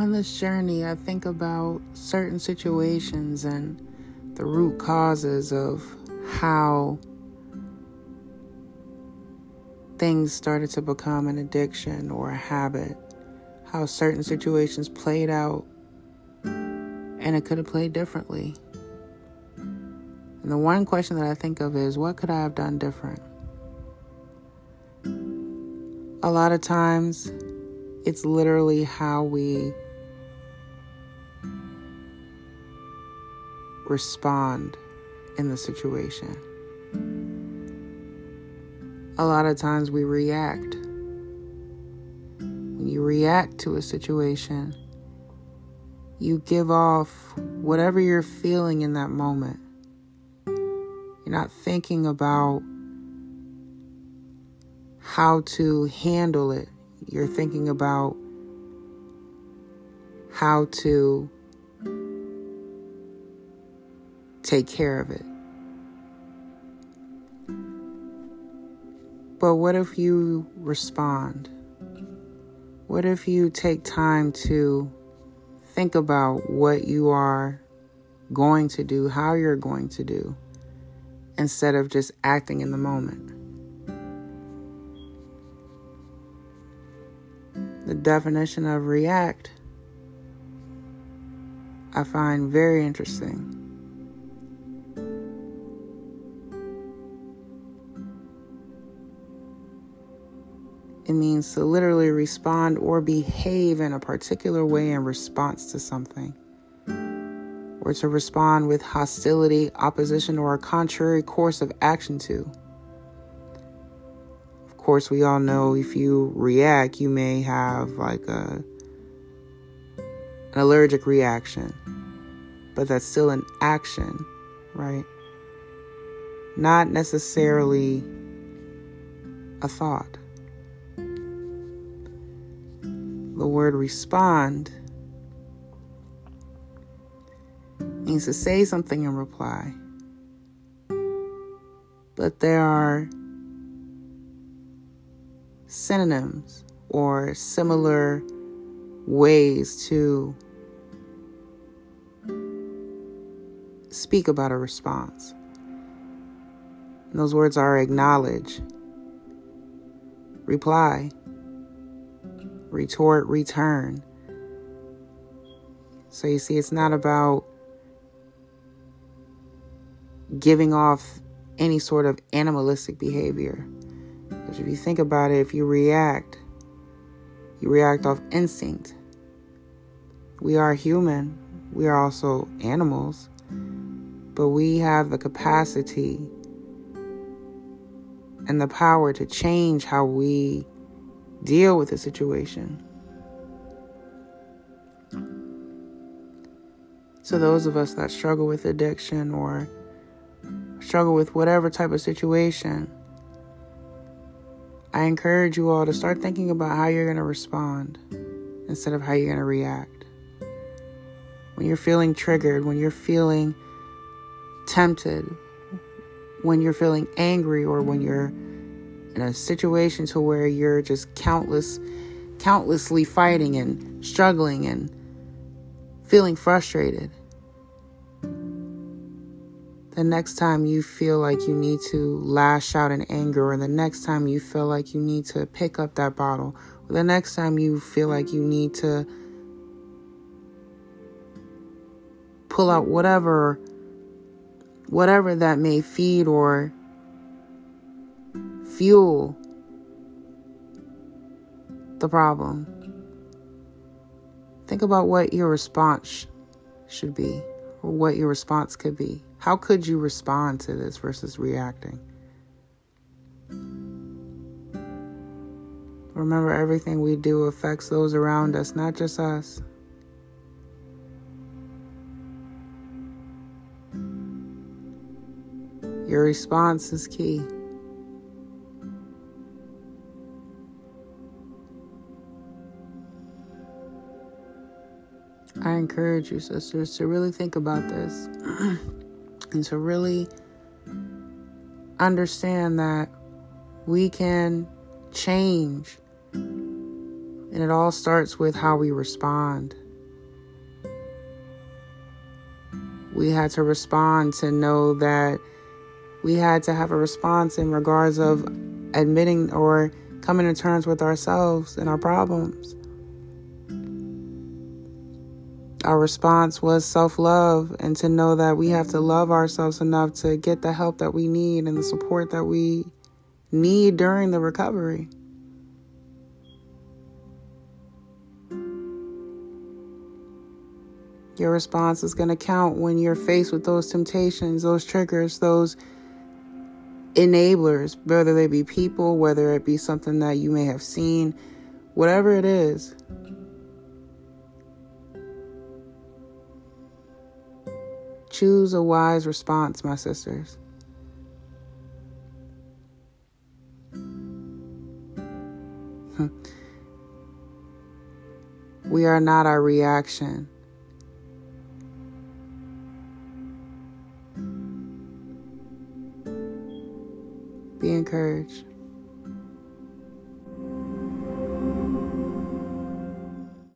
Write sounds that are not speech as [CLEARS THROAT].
on this journey, I think about certain situations and the root causes of how things started to become an addiction or a habit, how certain situations played out, and it could have played differently. And the one question that I think of is what could I have done different? A lot of times, it's literally how we respond in the situation. A lot of times we react. When you react to a situation, you give off whatever you're feeling in that moment. You're not thinking about how to handle it. You're thinking about how to take care of it. But what if you respond? What if you take time to think about what you are going to do, how you're going to do, instead of just acting in the moment? The definition of react I find very interesting. It means to literally respond or behave in a particular way in response to something, or to respond with hostility, opposition, or a contrary course of action to. Of course, we all know if you react, you may have like a an allergic reaction, but that's still an action, right? Not necessarily a thought. The word respond means to say something in reply. But there are synonyms or similar ways to speak about a response. And those words are acknowledge, reply, retort, return. So you see, it's not about giving off any sort of animalistic behavior. Because if you think about it, if you react, you react off instinct. We are human, we are also animals, but we have the capacity and the power to change how we deal with the situation. So, those of us that struggle with addiction or struggle with whatever type of situation, I encourage you all to start thinking about how you're going to respond instead of how you're going to react. When you're feeling triggered, when you're feeling tempted, when you're feeling angry, or when you're in a situation to where you're just countless countlessly fighting and struggling and feeling frustrated. The next time you feel like you need to lash out in anger or the next time you feel like you need to pick up that bottle or the next time you feel like you need to pull out whatever whatever that may feed or fuel the problem. Think about what your response should be or what your response could be. How could you respond to this versus reacting? Remember, everything we do affects those around us, not just us. Your response is key. I encourage you, sisters, to really think about this [CLEARS THROAT] and to really understand that we can change. And it all starts with how we respond. We had to respond to know that we had to have a response in regards of admitting or coming to terms with ourselves and our problems. Our response was self love and to know that we have to mm-hmm. love ourselves enough to get the help that we need and the support that we need during the recovery. Your response is going to count when you're faced with those temptations, those triggers, those enablers, whether they be people, whether it be something that you may have seen, whatever it is. Choose a wise response, my sisters. [LAUGHS] we are not our reaction. Be encouraged.